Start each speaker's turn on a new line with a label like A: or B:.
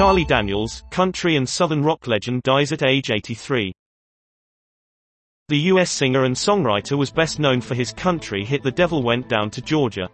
A: Charlie Daniels, country and southern rock legend dies at age 83. The U.S. singer and songwriter was best known for his country hit The Devil Went Down to Georgia.